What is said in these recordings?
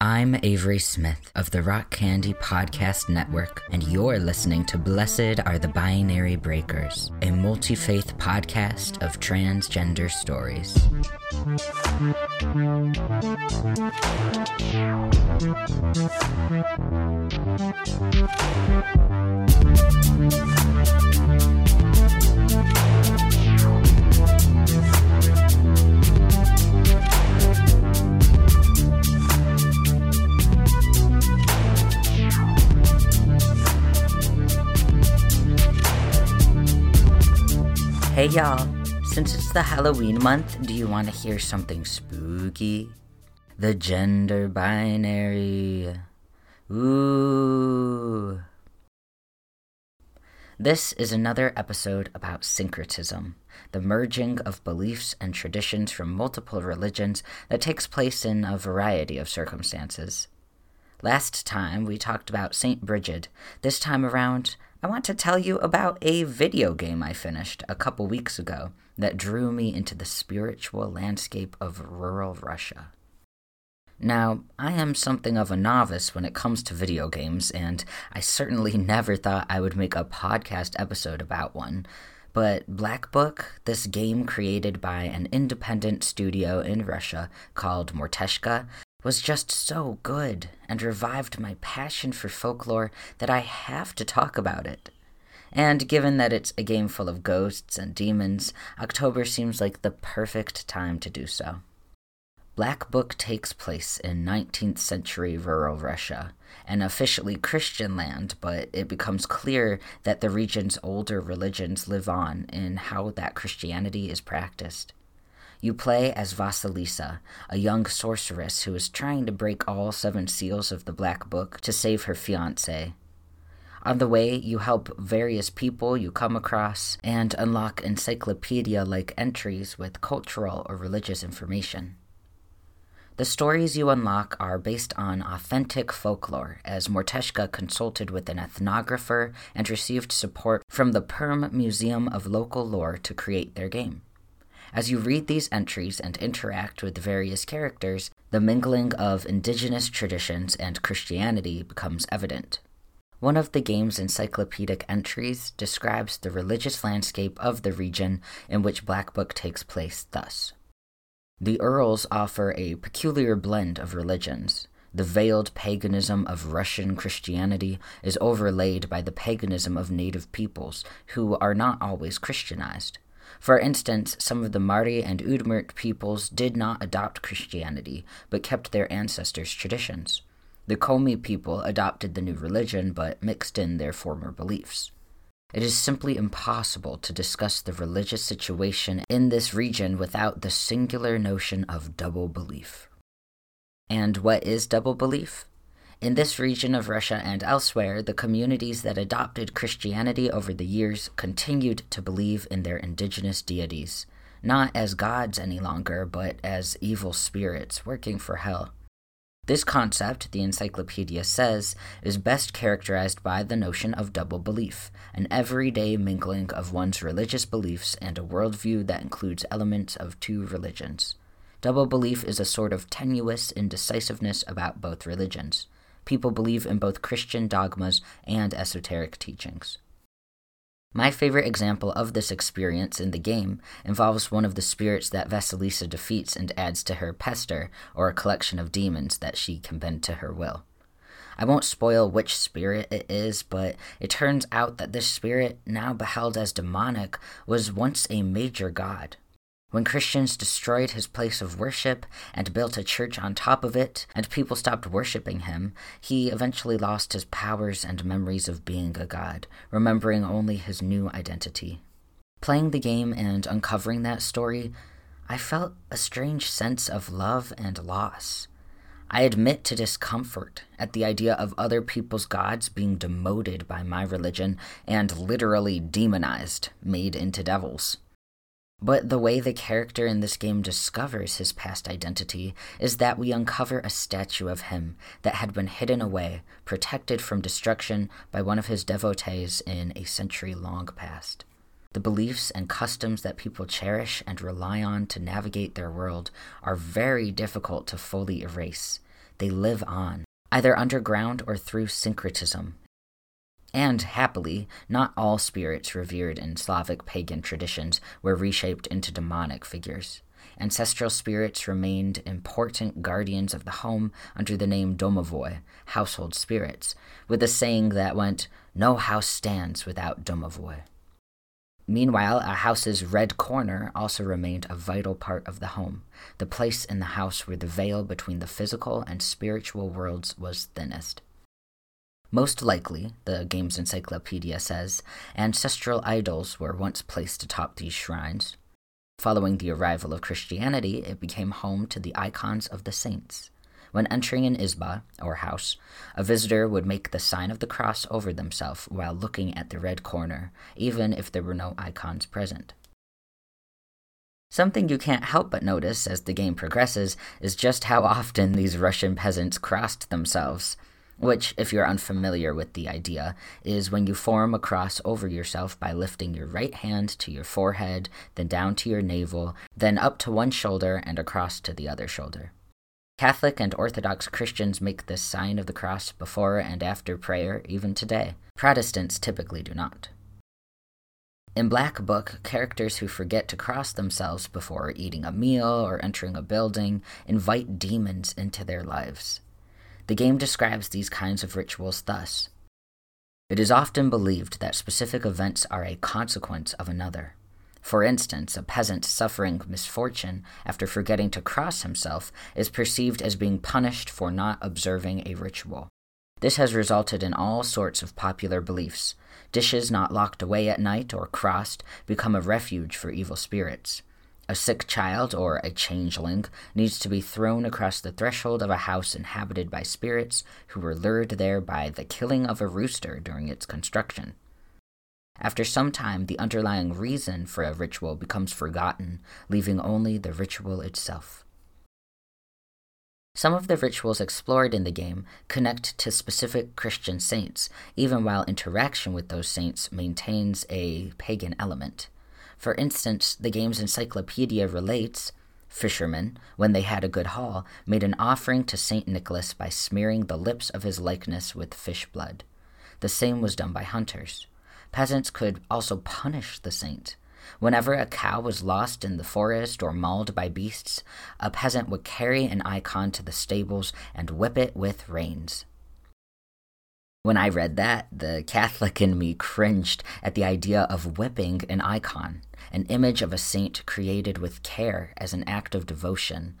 I'm Avery Smith of the Rock Candy Podcast Network, and you're listening to Blessed Are the Binary Breakers, a multi faith podcast of transgender stories. Hey y'all, since it's the Halloween month, do you want to hear something spooky? The gender binary. Ooh. This is another episode about syncretism, the merging of beliefs and traditions from multiple religions that takes place in a variety of circumstances. Last time we talked about St. Bridget. This time around, I want to tell you about a video game I finished a couple weeks ago that drew me into the spiritual landscape of rural Russia. Now, I am something of a novice when it comes to video games, and I certainly never thought I would make a podcast episode about one. But Black Book, this game created by an independent studio in Russia called Morteshka, was just so good and revived my passion for folklore that I have to talk about it. And given that it's a game full of ghosts and demons, October seems like the perfect time to do so. Black Book takes place in 19th century rural Russia, an officially Christian land, but it becomes clear that the region's older religions live on in how that Christianity is practiced. You play as Vasilisa, a young sorceress who is trying to break all seven seals of the Black Book to save her fiance. On the way, you help various people you come across and unlock encyclopedia like entries with cultural or religious information. The stories you unlock are based on authentic folklore, as Morteshka consulted with an ethnographer and received support from the Perm Museum of Local Lore to create their game. As you read these entries and interact with the various characters, the mingling of indigenous traditions and Christianity becomes evident. One of the game's encyclopedic entries describes the religious landscape of the region in which Black Book takes place thus The Urals offer a peculiar blend of religions. The veiled paganism of Russian Christianity is overlaid by the paganism of native peoples, who are not always Christianized. For instance, some of the Mari and Udmurt peoples did not adopt Christianity, but kept their ancestors' traditions. The Komi people adopted the new religion, but mixed in their former beliefs. It is simply impossible to discuss the religious situation in this region without the singular notion of double belief. And what is double belief? In this region of Russia and elsewhere, the communities that adopted Christianity over the years continued to believe in their indigenous deities, not as gods any longer, but as evil spirits working for hell. This concept, the encyclopedia says, is best characterized by the notion of double belief, an everyday mingling of one's religious beliefs and a worldview that includes elements of two religions. Double belief is a sort of tenuous indecisiveness about both religions people believe in both Christian dogmas and esoteric teachings. My favorite example of this experience in the game involves one of the spirits that Vasilisa defeats and adds to her pester, or a collection of demons that she can bend to her will. I won't spoil which spirit it is, but it turns out that this spirit, now beheld as demonic, was once a major god. When Christians destroyed his place of worship and built a church on top of it, and people stopped worshiping him, he eventually lost his powers and memories of being a god, remembering only his new identity. Playing the game and uncovering that story, I felt a strange sense of love and loss. I admit to discomfort at the idea of other people's gods being demoted by my religion and literally demonized, made into devils. But the way the character in this game discovers his past identity is that we uncover a statue of him that had been hidden away, protected from destruction by one of his devotees in a century long past. The beliefs and customs that people cherish and rely on to navigate their world are very difficult to fully erase. they live on, either underground or through syncretism. And happily, not all spirits revered in Slavic pagan traditions were reshaped into demonic figures. Ancestral spirits remained important guardians of the home under the name domovoi, household spirits, with a saying that went, No house stands without domovoi. Meanwhile, a house's red corner also remained a vital part of the home, the place in the house where the veil between the physical and spiritual worlds was thinnest. Most likely, the game's encyclopedia says, ancestral idols were once placed atop these shrines. Following the arrival of Christianity, it became home to the icons of the saints. When entering an isba, or house, a visitor would make the sign of the cross over themselves while looking at the red corner, even if there were no icons present. Something you can't help but notice as the game progresses is just how often these Russian peasants crossed themselves, which, if you're unfamiliar with the idea, is when you form a cross over yourself by lifting your right hand to your forehead, then down to your navel, then up to one shoulder and across to the other shoulder. Catholic and Orthodox Christians make this sign of the cross before and after prayer even today. Protestants typically do not. In Black Book, characters who forget to cross themselves before eating a meal or entering a building invite demons into their lives. The game describes these kinds of rituals thus It is often believed that specific events are a consequence of another. For instance, a peasant suffering misfortune after forgetting to cross himself is perceived as being punished for not observing a ritual. This has resulted in all sorts of popular beliefs. Dishes not locked away at night or crossed become a refuge for evil spirits. A sick child or a changeling needs to be thrown across the threshold of a house inhabited by spirits who were lured there by the killing of a rooster during its construction. After some time, the underlying reason for a ritual becomes forgotten, leaving only the ritual itself. Some of the rituals explored in the game connect to specific Christian saints, even while interaction with those saints maintains a pagan element. For instance, the game's encyclopedia relates fishermen, when they had a good haul, made an offering to St. Nicholas by smearing the lips of his likeness with fish blood. The same was done by hunters. Peasants could also punish the saint. Whenever a cow was lost in the forest or mauled by beasts, a peasant would carry an icon to the stables and whip it with reins. When I read that, the Catholic in me cringed at the idea of whipping an icon, an image of a saint created with care as an act of devotion.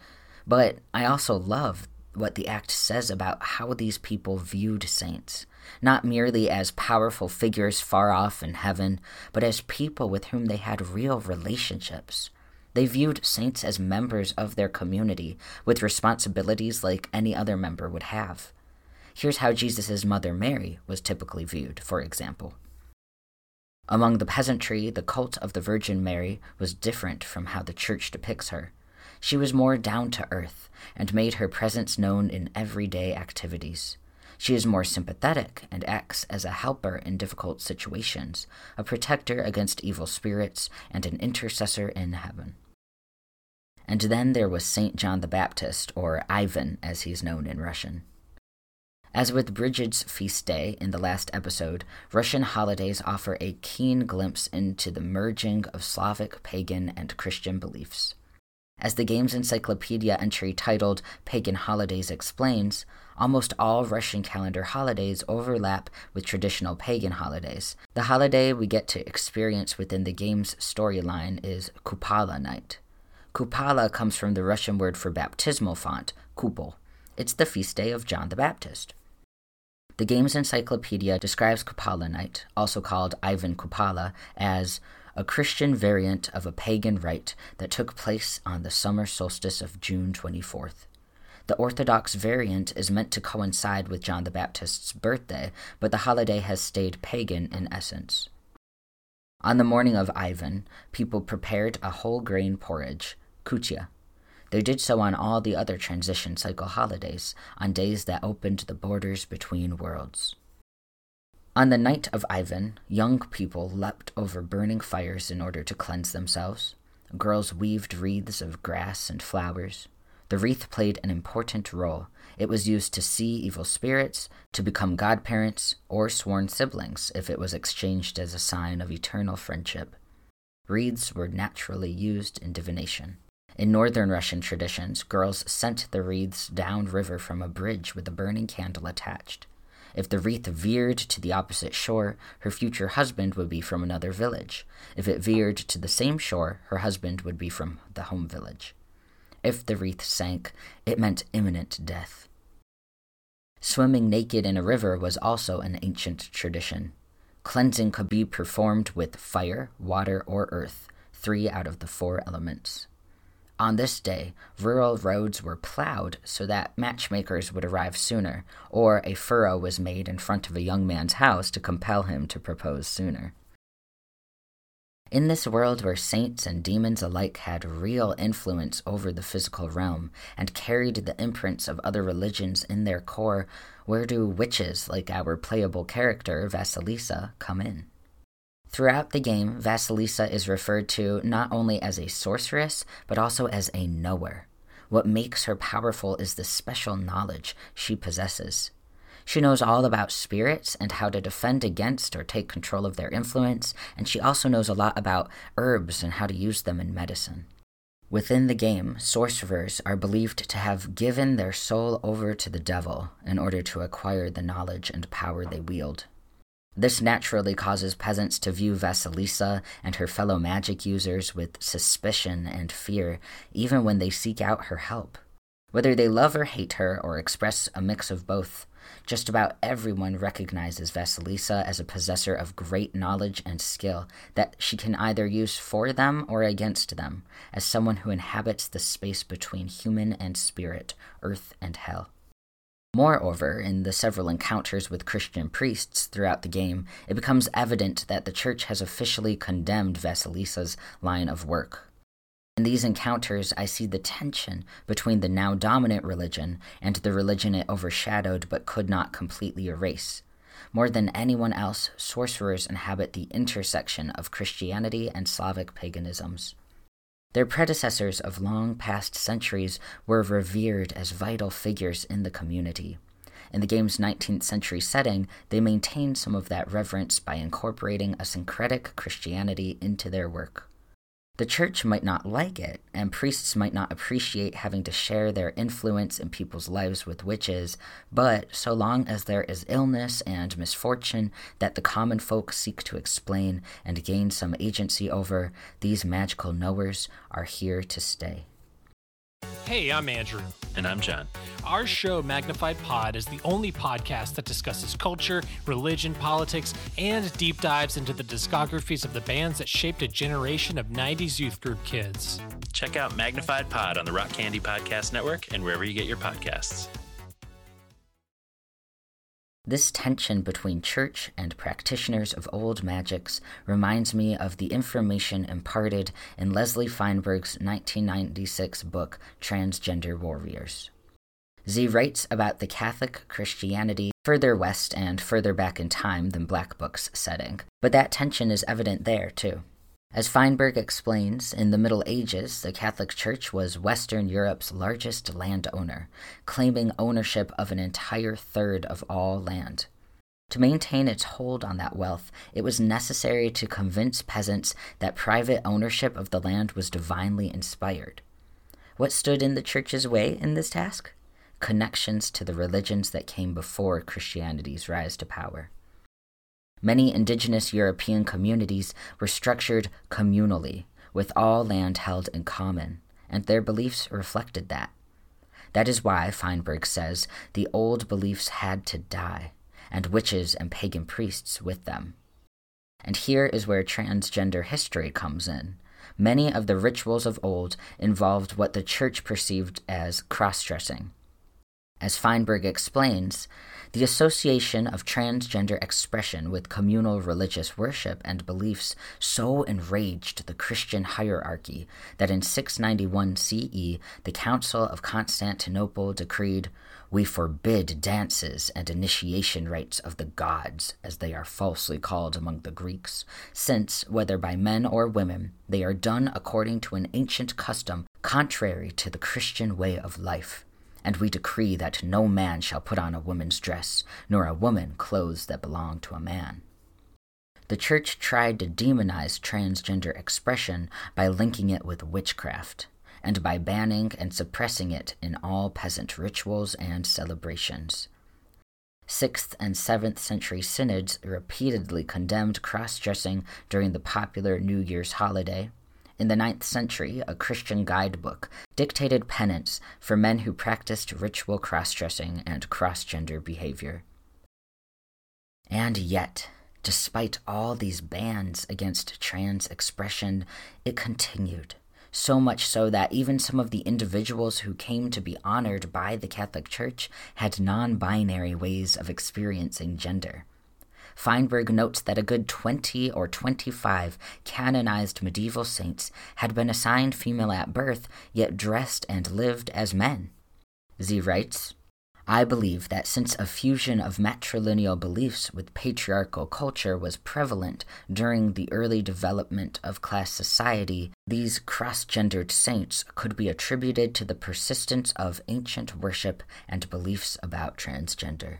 But I also love what the act says about how these people viewed saints not merely as powerful figures far off in heaven, but as people with whom they had real relationships. They viewed saints as members of their community, with responsibilities like any other member would have. Here's how Jesus' mother Mary was typically viewed, for example. Among the peasantry, the cult of the Virgin Mary was different from how the church depicts her. She was more down to earth and made her presence known in everyday activities. She is more sympathetic and acts as a helper in difficult situations, a protector against evil spirits, and an intercessor in heaven. And then there was St. John the Baptist, or Ivan as he's known in Russian. As with Brigid's feast day in the last episode, Russian holidays offer a keen glimpse into the merging of Slavic, pagan, and Christian beliefs. As the game's encyclopedia entry titled Pagan Holidays explains, almost all Russian calendar holidays overlap with traditional pagan holidays. The holiday we get to experience within the game's storyline is Kupala Night. Kupala comes from the Russian word for baptismal font, kupol. It's the feast day of John the Baptist. The game's encyclopedia describes Kupala Night, also called Ivan Kupala, as a Christian variant of a pagan rite that took place on the summer solstice of June 24th. The Orthodox variant is meant to coincide with John the Baptist's birthday, but the holiday has stayed pagan in essence. On the morning of Ivan, people prepared a whole grain porridge, kutia. They did so on all the other transition cycle holidays, on days that opened the borders between worlds. On the night of Ivan, young people leapt over burning fires in order to cleanse themselves. Girls weaved wreaths of grass and flowers. The wreath played an important role. It was used to see evil spirits, to become godparents, or sworn siblings if it was exchanged as a sign of eternal friendship. Wreaths were naturally used in divination. In northern Russian traditions, girls sent the wreaths downriver from a bridge with a burning candle attached. If the wreath veered to the opposite shore, her future husband would be from another village. If it veered to the same shore, her husband would be from the home village. If the wreath sank, it meant imminent death. Swimming naked in a river was also an ancient tradition. Cleansing could be performed with fire, water, or earth, three out of the four elements. On this day, rural roads were plowed so that matchmakers would arrive sooner, or a furrow was made in front of a young man's house to compel him to propose sooner. In this world where saints and demons alike had real influence over the physical realm and carried the imprints of other religions in their core, where do witches like our playable character, Vasilisa, come in? Throughout the game, Vasilisa is referred to not only as a sorceress, but also as a knower. What makes her powerful is the special knowledge she possesses. She knows all about spirits and how to defend against or take control of their influence, and she also knows a lot about herbs and how to use them in medicine. Within the game, sorcerers are believed to have given their soul over to the devil in order to acquire the knowledge and power they wield. This naturally causes peasants to view Vasilisa and her fellow magic users with suspicion and fear, even when they seek out her help. Whether they love or hate her or express a mix of both, just about everyone recognizes Vasilisa as a possessor of great knowledge and skill that she can either use for them or against them, as someone who inhabits the space between human and spirit, earth and hell. Moreover, in the several encounters with Christian priests throughout the game, it becomes evident that the Church has officially condemned Vasilisa's line of work. In these encounters, I see the tension between the now dominant religion and the religion it overshadowed but could not completely erase. More than anyone else, sorcerers inhabit the intersection of Christianity and Slavic paganisms. Their predecessors of long past centuries were revered as vital figures in the community. In the game's 19th century setting, they maintained some of that reverence by incorporating a syncretic Christianity into their work. The church might not like it, and priests might not appreciate having to share their influence in people's lives with witches, but so long as there is illness and misfortune that the common folk seek to explain and gain some agency over, these magical knowers are here to stay. Hey, I'm Andrew. And I'm John. Our show, Magnified Pod, is the only podcast that discusses culture, religion, politics, and deep dives into the discographies of the bands that shaped a generation of 90s youth group kids. Check out Magnified Pod on the Rock Candy Podcast Network and wherever you get your podcasts. This tension between church and practitioners of old magics reminds me of the information imparted in Leslie Feinberg's 1996 book, Transgender Warriors. Z writes about the Catholic Christianity further west and further back in time than Black Book's setting, but that tension is evident there, too. As Feinberg explains, in the Middle Ages, the Catholic Church was Western Europe's largest landowner, claiming ownership of an entire third of all land. To maintain its hold on that wealth, it was necessary to convince peasants that private ownership of the land was divinely inspired. What stood in the Church's way in this task? Connections to the religions that came before Christianity's rise to power. Many indigenous European communities were structured communally, with all land held in common, and their beliefs reflected that. That is why, Feinberg says, the old beliefs had to die, and witches and pagan priests with them. And here is where transgender history comes in. Many of the rituals of old involved what the church perceived as cross dressing. As Feinberg explains, the association of transgender expression with communal religious worship and beliefs so enraged the Christian hierarchy that in 691 CE the Council of Constantinople decreed We forbid dances and initiation rites of the gods, as they are falsely called among the Greeks, since, whether by men or women, they are done according to an ancient custom contrary to the Christian way of life. And we decree that no man shall put on a woman's dress, nor a woman clothes that belong to a man. The church tried to demonize transgender expression by linking it with witchcraft and by banning and suppressing it in all peasant rituals and celebrations. 6th and 7th century synods repeatedly condemned cross dressing during the popular New Year's holiday. In the ninth century, a Christian guidebook dictated penance for men who practiced ritual cross dressing and cross gender behavior. And yet, despite all these bans against trans expression, it continued so much so that even some of the individuals who came to be honored by the Catholic Church had non binary ways of experiencing gender. Feinberg notes that a good 20 or 25 canonized medieval saints had been assigned female at birth, yet dressed and lived as men. Z writes, I believe that since a fusion of matrilineal beliefs with patriarchal culture was prevalent during the early development of class society, these cross gendered saints could be attributed to the persistence of ancient worship and beliefs about transgender.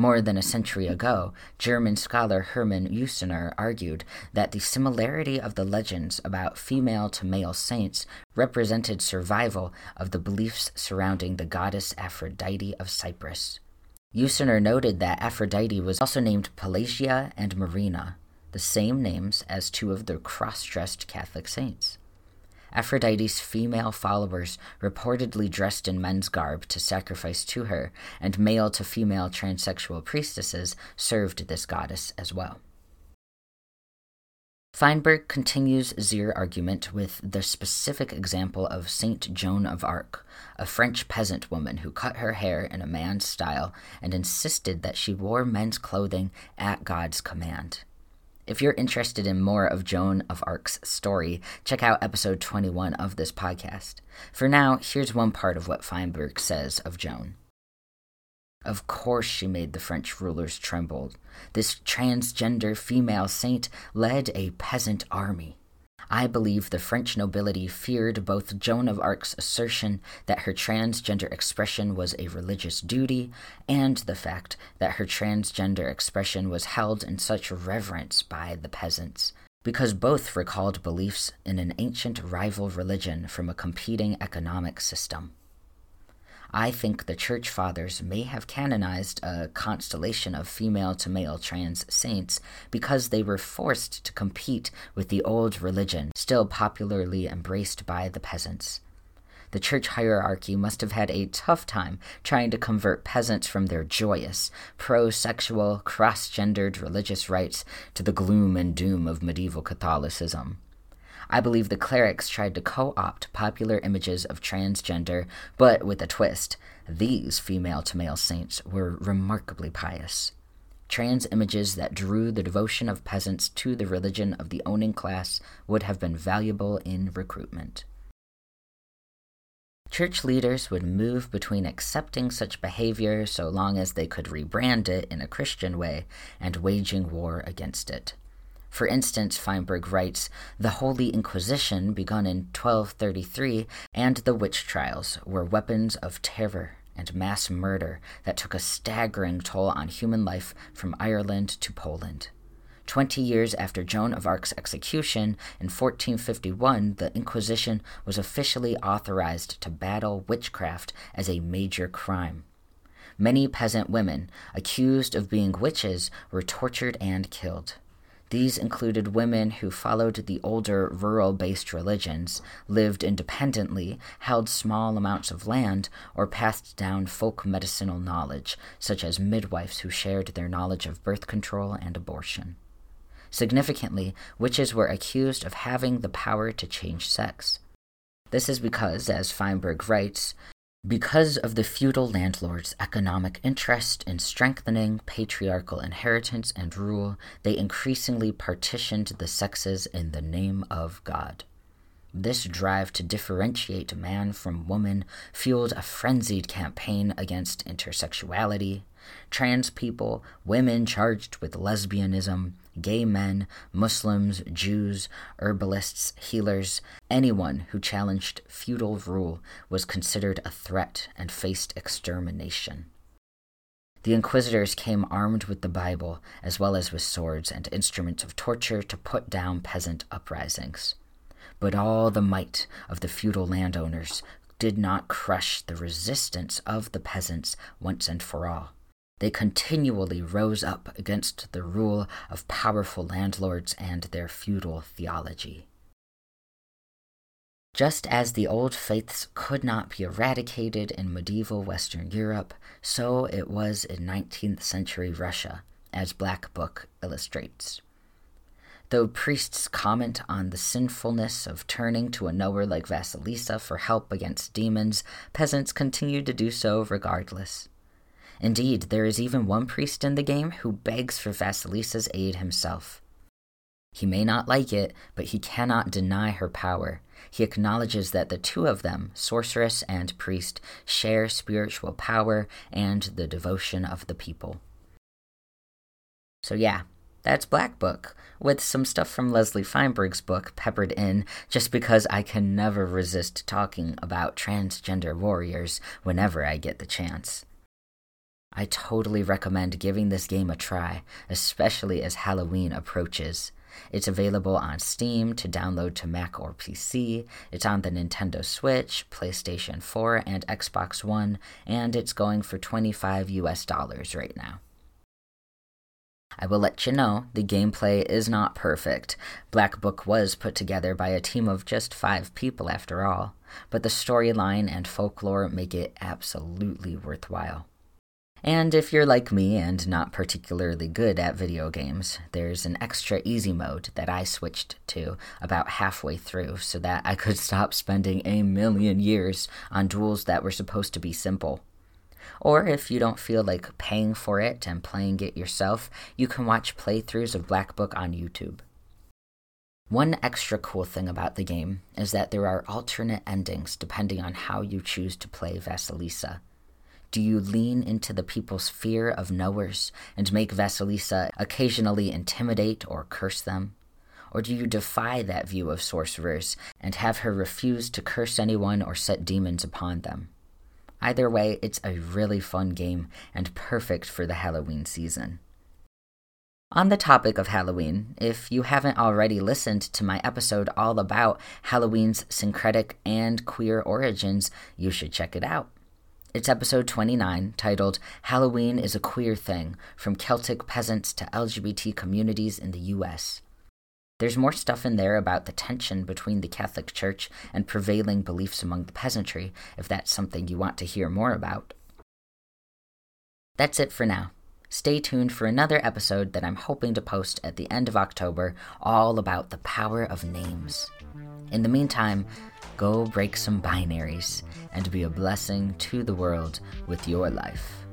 More than a century ago, German scholar Hermann Usener argued that the similarity of the legends about female to male saints represented survival of the beliefs surrounding the goddess Aphrodite of Cyprus. Usener noted that Aphrodite was also named Pelagia and Marina, the same names as two of the cross dressed Catholic saints. Aphrodite's female followers reportedly dressed in men's garb to sacrifice to her, and male to female transsexual priestesses served this goddess as well. Feinberg continues Zir argument with the specific example of Saint Joan of Arc, a French peasant woman who cut her hair in a man's style and insisted that she wore men's clothing at God's command. If you're interested in more of Joan of Arc's story, check out episode 21 of this podcast. For now, here's one part of what Feinberg says of Joan. Of course, she made the French rulers tremble. This transgender female saint led a peasant army. I believe the French nobility feared both Joan of Arc's assertion that her transgender expression was a religious duty and the fact that her transgender expression was held in such reverence by the peasants, because both recalled beliefs in an ancient rival religion from a competing economic system. I think the Church Fathers may have canonized a constellation of female to male trans saints because they were forced to compete with the old religion, still popularly embraced by the peasants. The church hierarchy must have had a tough time trying to convert peasants from their joyous, pro sexual, cross gendered religious rites to the gloom and doom of medieval Catholicism. I believe the clerics tried to co opt popular images of transgender, but with a twist. These female to male saints were remarkably pious. Trans images that drew the devotion of peasants to the religion of the owning class would have been valuable in recruitment. Church leaders would move between accepting such behavior so long as they could rebrand it in a Christian way and waging war against it. For instance, Feinberg writes The Holy Inquisition, begun in 1233, and the witch trials were weapons of terror and mass murder that took a staggering toll on human life from Ireland to Poland. Twenty years after Joan of Arc's execution in 1451, the Inquisition was officially authorized to battle witchcraft as a major crime. Many peasant women accused of being witches were tortured and killed. These included women who followed the older rural based religions, lived independently, held small amounts of land, or passed down folk medicinal knowledge, such as midwives who shared their knowledge of birth control and abortion. Significantly, witches were accused of having the power to change sex. This is because, as Feinberg writes, because of the feudal landlord's economic interest in strengthening patriarchal inheritance and rule, they increasingly partitioned the sexes in the name of God. This drive to differentiate man from woman fueled a frenzied campaign against intersexuality, trans people, women charged with lesbianism, gay men, Muslims, Jews, herbalists, healers, anyone who challenged feudal rule was considered a threat and faced extermination. The inquisitors came armed with the Bible, as well as with swords and instruments of torture to put down peasant uprisings. But all the might of the feudal landowners did not crush the resistance of the peasants once and for all. They continually rose up against the rule of powerful landlords and their feudal theology. Just as the old faiths could not be eradicated in medieval Western Europe, so it was in 19th century Russia, as Black Book illustrates. Though priests comment on the sinfulness of turning to a knower like Vasilisa for help against demons, peasants continued to do so regardless. Indeed, there is even one priest in the game who begs for Vasilisa's aid himself. He may not like it, but he cannot deny her power. He acknowledges that the two of them, sorceress and priest, share spiritual power and the devotion of the people. So, yeah, that's Black Book, with some stuff from Leslie Feinberg's book peppered in, just because I can never resist talking about transgender warriors whenever I get the chance. I totally recommend giving this game a try, especially as Halloween approaches. It's available on Steam to download to Mac or PC. It's on the Nintendo Switch, PlayStation 4, and Xbox One, and it's going for 25 US dollars right now. I will let you know the gameplay is not perfect. Black Book was put together by a team of just five people after all, but the storyline and folklore make it absolutely worthwhile. And if you're like me and not particularly good at video games, there's an extra easy mode that I switched to about halfway through so that I could stop spending a million years on duels that were supposed to be simple. Or if you don't feel like paying for it and playing it yourself, you can watch playthroughs of Black Book on YouTube. One extra cool thing about the game is that there are alternate endings depending on how you choose to play Vasilisa. Do you lean into the people's fear of knowers and make Vasilisa occasionally intimidate or curse them? Or do you defy that view of sorcerers and have her refuse to curse anyone or set demons upon them? Either way, it's a really fun game and perfect for the Halloween season. On the topic of Halloween, if you haven't already listened to my episode all about Halloween's syncretic and queer origins, you should check it out. It's episode 29, titled Halloween is a Queer Thing From Celtic Peasants to LGBT Communities in the U.S. There's more stuff in there about the tension between the Catholic Church and prevailing beliefs among the peasantry, if that's something you want to hear more about. That's it for now. Stay tuned for another episode that I'm hoping to post at the end of October, all about the power of names. In the meantime, Go break some binaries and be a blessing to the world with your life.